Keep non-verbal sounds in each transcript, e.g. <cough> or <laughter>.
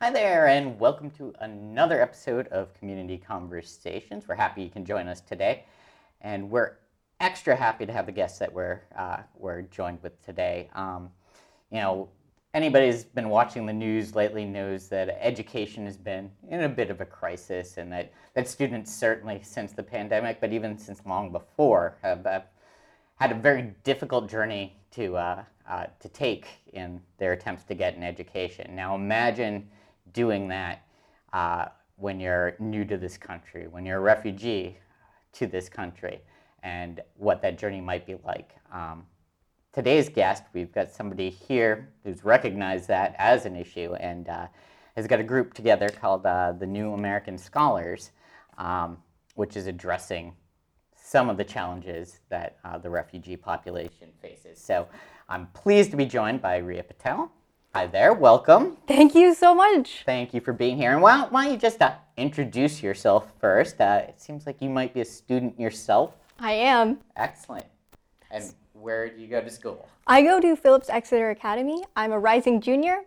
Hi there, and welcome to another episode of Community Conversations. We're happy you can join us today, and we're extra happy to have the guests that we're uh, we're joined with today. Um, you know, anybody who's been watching the news lately knows that education has been in a bit of a crisis, and that that students certainly since the pandemic, but even since long before, have uh, had a very difficult journey to uh, uh, to take in their attempts to get an education. Now imagine doing that uh, when you're new to this country, when you're a refugee to this country, and what that journey might be like. Um, today's guest, we've got somebody here who's recognized that as an issue and uh, has got a group together called uh, the New American Scholars, um, which is addressing some of the challenges that uh, the refugee population faces. So I'm pleased to be joined by Ria Patel. Hi there, welcome. Thank you so much. Thank you for being here. And why, why don't you just uh, introduce yourself first? Uh, it seems like you might be a student yourself. I am. Excellent. And where do you go to school? I go to Phillips Exeter Academy. I'm a rising junior.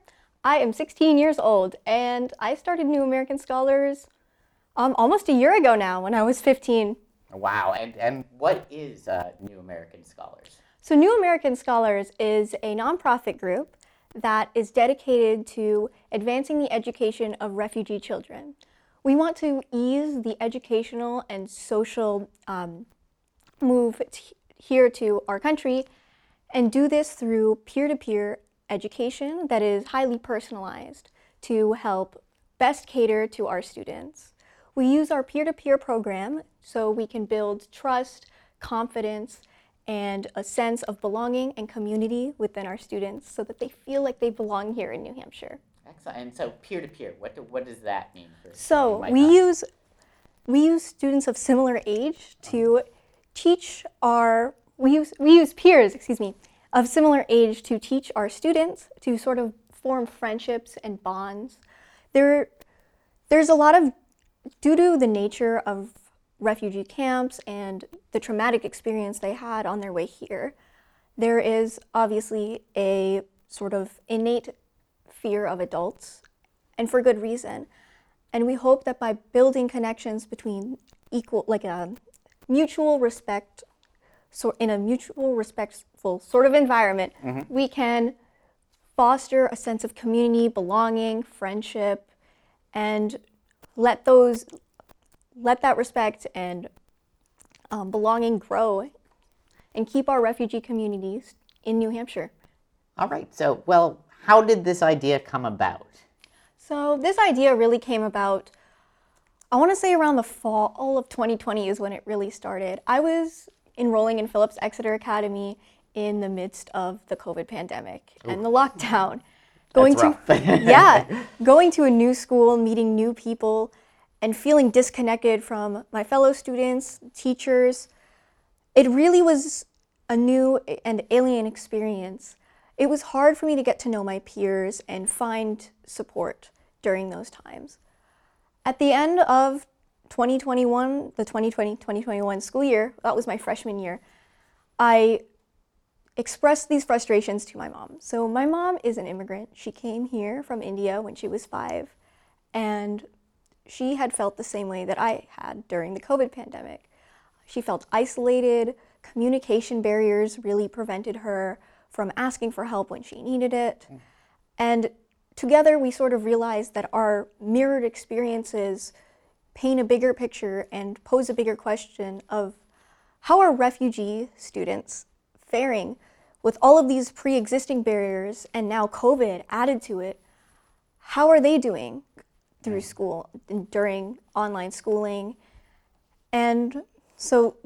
I am 16 years old, and I started New American Scholars um, almost a year ago now when I was 15. Wow. And, and what is uh, New American Scholars? So, New American Scholars is a nonprofit group that is dedicated to advancing the education of refugee children. We want to ease the educational and social um, move t- here to our country and do this through peer to peer education that is highly personalized to help best cater to our students. We use our peer to peer program so we can build trust, confidence, and a sense of belonging and community within our students so that they feel like they belong here in New Hampshire. Excellent. And so peer to peer, what do, what does that mean? For so we not? use we use students of similar age to teach our we use we use peers, excuse me, of similar age to teach our students to sort of form friendships and bonds. There there's a lot of due to the nature of refugee camps and the traumatic experience they had on their way here, there is obviously a sort of innate fear of adults, and for good reason. And we hope that by building connections between equal, like a mutual respect, so in a mutual respectful sort of environment, mm-hmm. we can foster a sense of community, belonging, friendship, and let those let that respect and um, belonging grow and keep our refugee communities in New Hampshire. All right. So, well, how did this idea come about? So, this idea really came about, I want to say around the fall of 2020 is when it really started. I was enrolling in Phillips Exeter Academy in the midst of the COVID pandemic Ooh. and the lockdown. Going to <laughs> yeah, going to a new school, meeting new people, and feeling disconnected from my fellow students, teachers. It really was a new and alien experience. It was hard for me to get to know my peers and find support during those times. At the end of 2021, the 2020 2021 school year, that was my freshman year, I expressed these frustrations to my mom. So, my mom is an immigrant. She came here from India when she was five, and she had felt the same way that I had during the COVID pandemic. She felt isolated, communication barriers really prevented her from asking for help when she needed it. Mm. And together we sort of realized that our mirrored experiences paint a bigger picture and pose a bigger question of how are refugee students faring with all of these pre existing barriers and now COVID added to it? How are they doing? Through school during online schooling. And so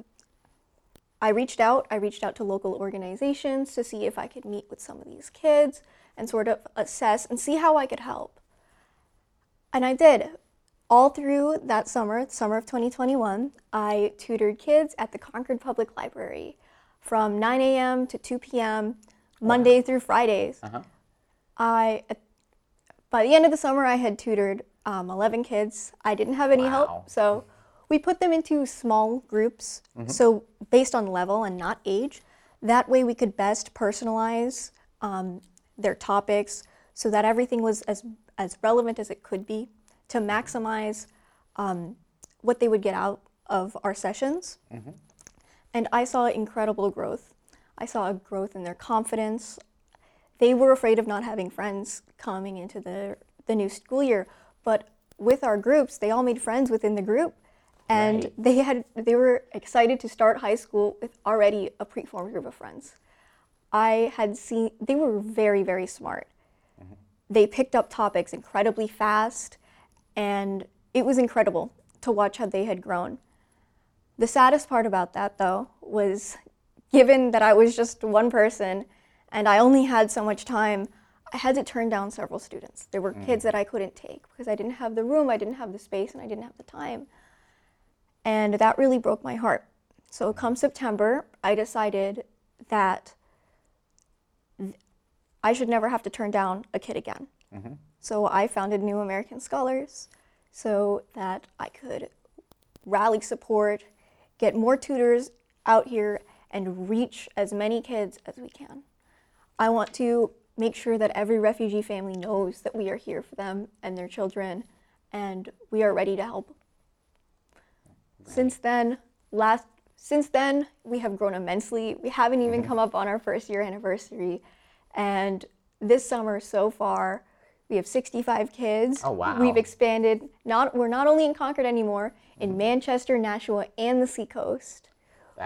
I reached out. I reached out to local organizations to see if I could meet with some of these kids and sort of assess and see how I could help. And I did. All through that summer, summer of 2021, I tutored kids at the Concord Public Library from 9 a.m. to 2 p.m., Monday through Fridays. Uh-huh. I, by the end of the summer, I had tutored um, 11 kids. I didn't have any wow. help, so we put them into small groups, mm-hmm. so based on level and not age. That way, we could best personalize um, their topics so that everything was as as relevant as it could be to maximize um, what they would get out of our sessions. And I saw incredible growth. I saw a growth in their confidence. They were afraid of not having friends coming into the, the new school year, but with our groups, they all made friends within the group. And Right. they had they were excited to start high school with already a preformed group of friends. I had seen they were very very smart. Mm-hmm. They picked up topics incredibly fast and it was incredible to watch how they had grown. The saddest part about that though was given that I was just one person and I only had so much time, I had to turn down several students. There were kids mm. that I couldn't take because I didn't have the room, I didn't have the space, and I didn't have the time. And that really broke my heart. So, mm. come September, I decided that I should never have to turn down a kid again. Mm-hmm. So, I founded New American Scholars so that I could rally support, get more tutors out here, and reach as many kids as we can. I want to make sure that every refugee family knows that we are here for them and their children, and we are ready to help. Since then, last since then we have grown immensely. We haven't even mm-hmm. come up on our first year anniversary, and this summer so far, we have 65 kids. Oh, wow. We've expanded. Not we're not only in Concord anymore, in mm-hmm. Manchester, Nashua, and the Seacoast.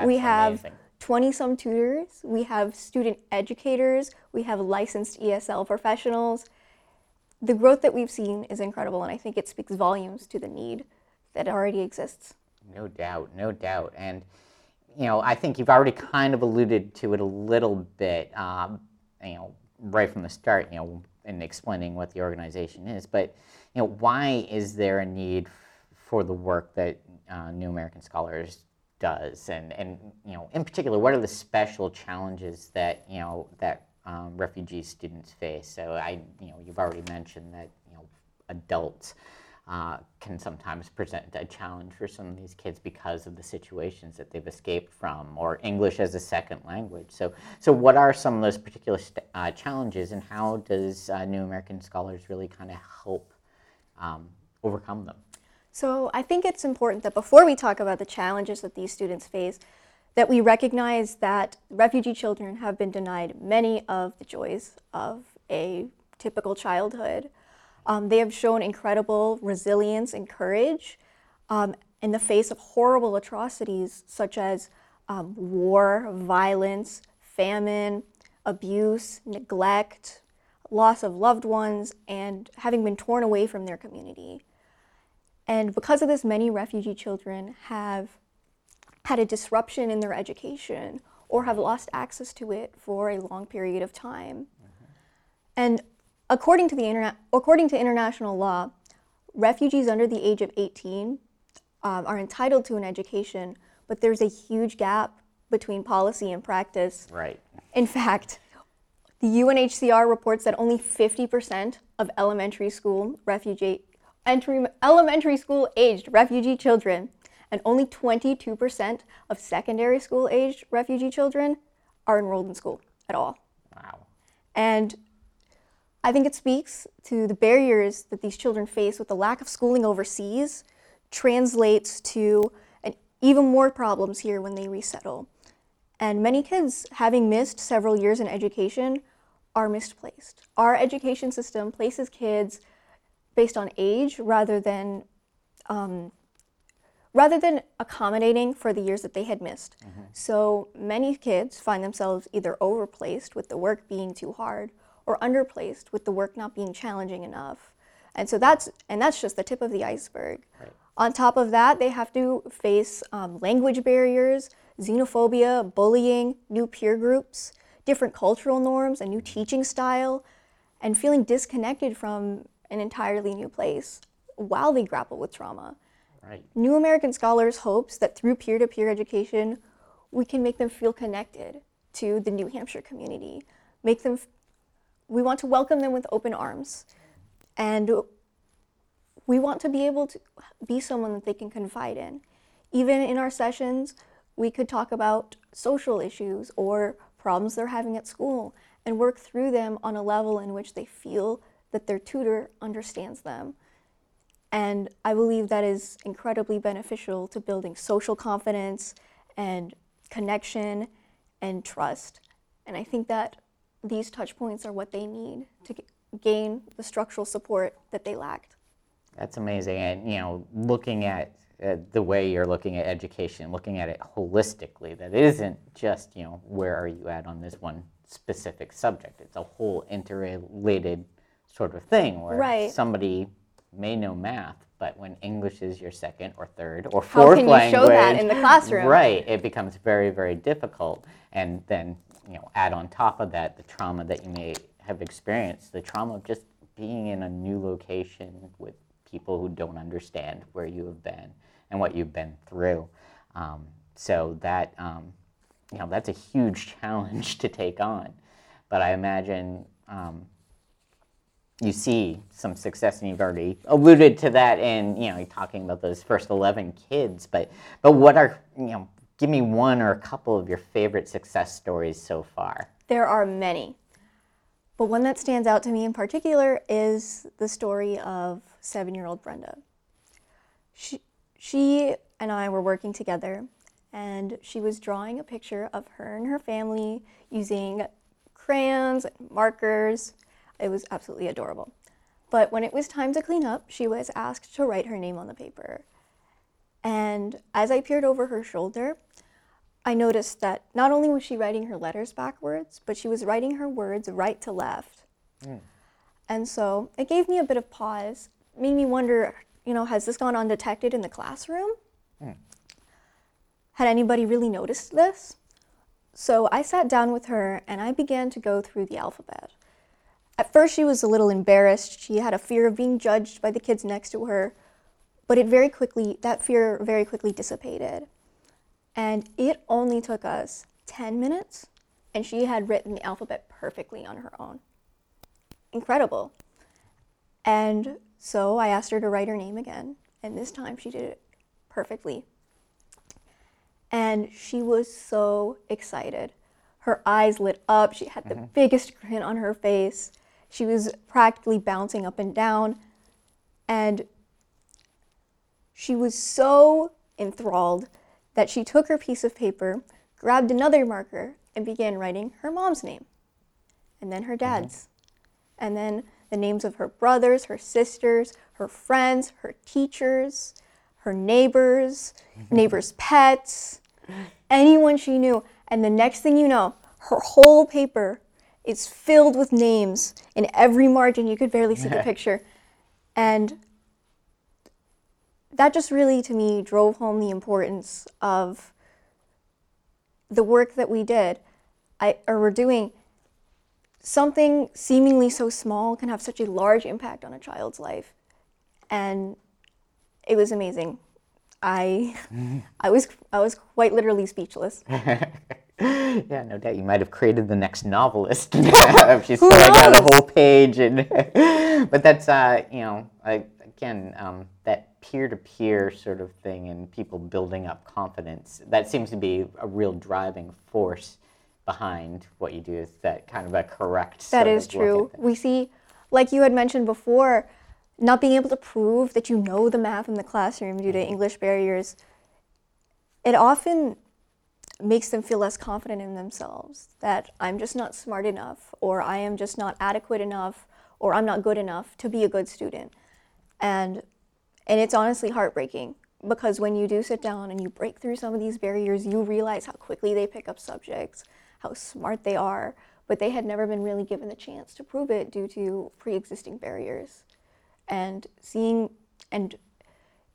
we That's have amazing. 20 some tutors, we have student educators, we have licensed ESL professionals. The growth that we've seen is incredible, and I think it speaks volumes to the need that already exists. No doubt, no doubt. And, you know, I think you've already kind of alluded to it a little bit, um, you know, right from the start, you know, in explaining what the organization is. But, you know, why is there a need for the work that uh, New American Scholars does? And, and, you know, in particular, what are the special challenges that, you know, that um, refugee students face? So I, you know, you've already mentioned that, you know, adults uh, can sometimes present a challenge for some of these kids because of the situations that they've escaped from, or English as a second language. So, so what are some of those particular st- uh, challenges, and how does uh, New American Scholars really kind of help um, overcome them? So I think it's important that before we talk about the challenges that these students face, that we recognize that refugee children have been denied many of the joys of a typical childhood. Um, they have shown incredible resilience and courage um, in the face of horrible atrocities such as um, war, violence, famine, abuse, neglect, loss of loved ones, and having been torn away from their community. And because of this, many refugee children have had a disruption in their education or have lost access to it for a long period of time. And according to the internet, according to international law, refugees under the age of 18 um, are entitled to an education, but there's a huge gap between policy and practice. Right. In fact, the UNHCR reports that only 50% of elementary school refugee entry, elementary school aged refugee children and only 22% of secondary school aged refugee children are enrolled in school at all. Wow. And I think it speaks to the barriers that these children face with the lack of schooling overseas translates to an even more problems here when they resettle. And many kids, having missed several years in education, are misplaced. Our education system places kids based on age rather than um, rather than accommodating for the years that they had missed. So many kids find themselves either overplaced with the work being too hard or underplaced with the work not being challenging enough. And so that's and that's just the tip of the iceberg. Right. On top of that, they have to face um, language barriers, xenophobia, bullying, new peer groups, different cultural norms, a new teaching style, and feeling disconnected from an entirely new place while they grapple with trauma. Right. New American Scholars hopes that through peer to peer education, we can make them feel connected to the New Hampshire community. Make them, f- we want to welcome them with open arms. And we want to be able to be someone that they can confide in. Even in our sessions, we could talk about social issues or problems they're having at school and work through them on a level in which they feel that their tutor understands them. And I believe that is incredibly beneficial to building social confidence and connection and trust. And I think that these touch points are what they need to g- gain the structural support that they lacked. That's amazing. And, you know, looking at uh, the way you're looking at education, looking at it holistically, that isn't just, you know, where are you at on this one specific subject. It's a whole interrelated sort of thing where Right. somebody may know math, but when English is your second or third or fourth How fourth can you language, show that in the classroom? Right, it becomes very, very difficult. And then, you know, add on top of that the trauma that you may have experienced, the trauma of just being in a new location with people who don't understand where you have been and what you've been through. Um, so that, um, you know, that's a huge <laughs> challenge to take on. But I imagine um, you see some success, and you've already alluded to that in you know talking about those first eleven kids. But but what are you know? Give me one or a couple of your favorite success stories so far. There are many. But one that stands out to me in particular is the story of seven year old Brenda. She, she and I were working together, and she was drawing a picture of her and her family using crayons and markers. It was absolutely adorable. But when it was time to clean up, she was asked to write her name on the paper. And as I peered over her shoulder, I noticed that not only was she writing her letters backwards, but she was writing her words right to left. Mm. And so it gave me a bit of pause, made me wonder, you know, has this gone undetected in the classroom? Mm. Had anybody really noticed this? So I sat down with her and I began to go through the alphabet. At first, she was a little embarrassed. She had a fear of being judged by the kids next to her, but it very quickly, that fear very quickly dissipated. And it only took us 10 minutes, and she had written the alphabet perfectly on her own. Incredible. And so I asked her to write her name again, and this time she did it perfectly. And she was so excited. Her eyes lit up. She had the mm-hmm. biggest grin on her face. She was practically bouncing up and down. And she was so enthralled that she took her piece of paper, grabbed another marker, and began writing her mom's name, and then her mm-hmm. dad's, and then the names of her brothers, her sisters, her friends, her teachers, her neighbors, mm-hmm. neighbors' pets, anyone she knew. And the next thing you know, her whole paper is filled with names in every margin. You could barely see the picture. And that just really, to me, drove home the importance of the work that we did, I, or we're doing. Something seemingly so small can have such a large impact on a child's life, and it was amazing. I, <laughs> I was, I was quite literally speechless. <laughs> <laughs> yeah, no doubt you might have created the next novelist <laughs> if she's filling out a whole page. And <laughs> but that's uh, you know, I, again, um, that peer-to-peer sort of thing and people building up confidence. That seems to be a real driving force behind what you do. Is that kind of a correct? That sort is of look at true. We see, like you had mentioned before, not being able to prove that you know the math in the classroom due to English barriers. It often makes them feel less confident in themselves that I'm just not smart enough, or I am just not adequate enough, or I'm not good enough to be a good student. And and it's honestly heartbreaking because when you do sit down and you break through some of these barriers, you realize how quickly they pick up subjects, how smart they are, but they had never been really given the chance to prove it due to pre existing barriers. And seeing, and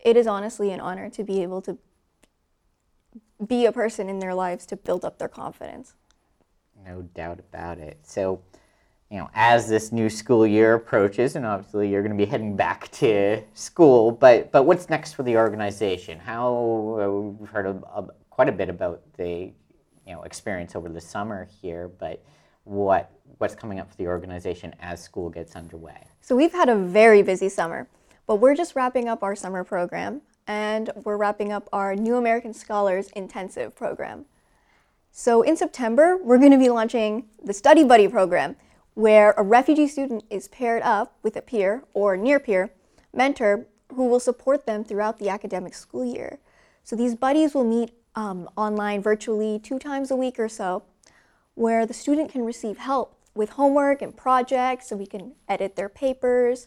it is honestly an honor to be able to be a person in their lives to build up their confidence. No doubt about it. So, you know, as this new school year approaches, and obviously you're going to be heading back <laughs> to school, but but what's next for the organization? How uh, we've heard of, of quite a bit about the you know experience over the summer here, but what what's coming up for the organization as school gets underway? So we've had a very busy summer, but we're just wrapping up our summer program and we're wrapping up our New American Scholars Intensive program. So in September, we're going to be launching the Study Buddy program, where a refugee student is paired up with a peer or near peer mentor who will support them throughout the academic school year. So these buddies will meet um, online virtually two times a week or so, where the student can receive help with homework and projects, so we can edit their papers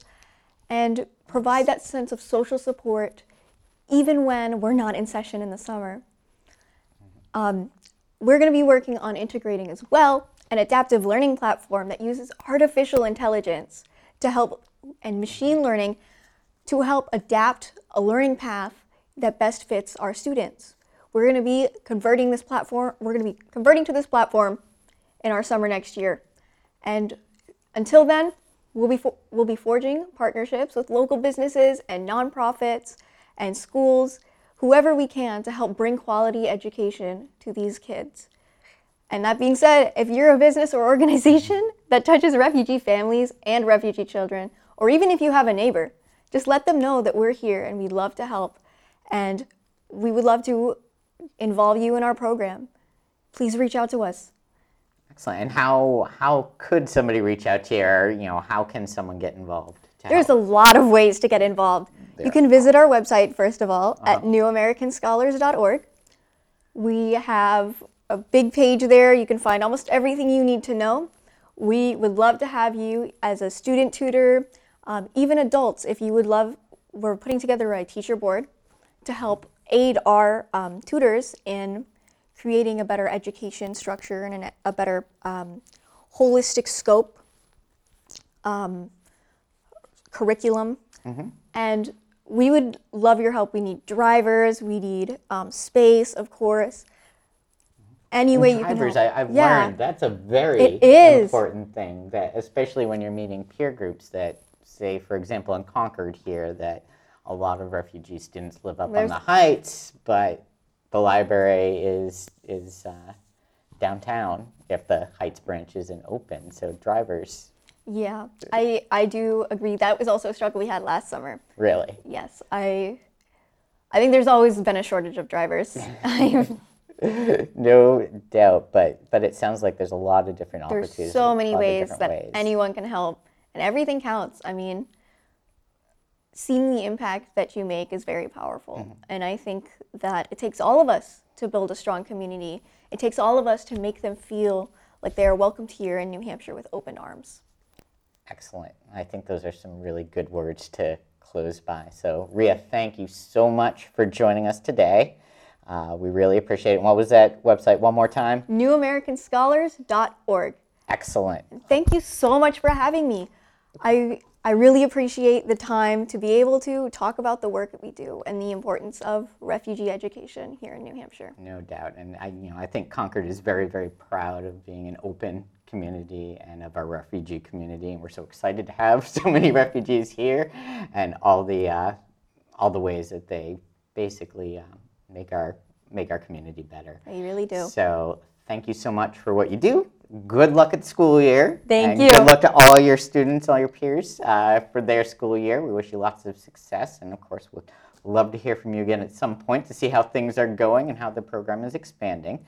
and provide that sense of social support even when we're not in session in the summer. Um, we're going to be working on integrating as well an adaptive learning platform that uses artificial intelligence to help and machine learning to help adapt a learning path that best fits our students. We're going to be converting this platform, we're going to be converting to this platform in our summer next year. And until then, we'll be, we'll be forging partnerships with local businesses and nonprofits and schools, whoever we can to help bring quality education to these kids. And that being said, if you're a business or organization <laughs> that touches refugee families and refugee children, or even if you have a neighbor, just let them know that we're here and we'd love to help. And we would love to involve you in our program. Please reach out to us. Excellent. And how how could somebody reach out to you? You know, how can someone get involved? There's a lot of ways to get involved. There. You can visit our website first of all uh-huh. at newamericanscholars.org. We have a big page there. You can find almost everything you need to know. We would love to have you as a student tutor, um, even adults, if you would love. We're putting together a teacher board to help aid our um, tutors in creating a better education structure and a better um, holistic scope um, curriculum. Mm-hmm. And we would love your help. We need drivers, we need um, space, of course. Any way you can help. I, have yeah. learned that's a very important thing. That especially when you're meeting peer groups that say, for example, in Concord here, that a lot of refugee students live up There's, on the heights, but the library is is uh, downtown if the Heights branch isn't open. So drivers. Yeah, I I do agree. That was also a struggle we had last summer. Really? Yes, I I think there's always been a shortage of drivers. <laughs> no doubt, but but it sounds like there's a lot of different there's opportunities. There's so many ways that ways. anyone can help, and everything counts. I mean, seeing the impact that you make is very powerful. Mm-hmm. And I think that it takes all of us to build a strong community. It takes all of us to make them feel like they are welcomed here in New Hampshire with open arms. Excellent. I think those are some really good words to close by. So, Ria, thank you so much for joining us today. Uh, we really appreciate it. What was that website one more time? NewAmericanScholars.org. Excellent. Thank you so much for having me. I I really appreciate the time to be able to talk about the work that we do and the importance of refugee education here in New Hampshire. No doubt, and I, you know, I think Concord is very, very proud of being an open community and of our refugee community, and we're so excited to have <laughs> so many refugees here, and all the uh, all the ways that they basically uh, make our make our community better. You really do. So thank you so much for what you do good luck at school year. Thank and you. Good luck to all your students, all your peers uh, for their school year. We wish you lots of success, and of course, we'd love to hear from you again at some point to see how things are going and how the program is expanding.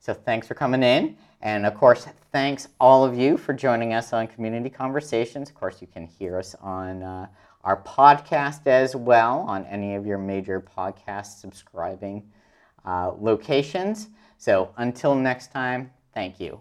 So thanks for coming in, and of course, thanks all of you for joining us on Community Conversations. Of course, you can hear us on. Uh, our podcast as well on any of your major podcast subscribing uh, locations. So until next time, thank you.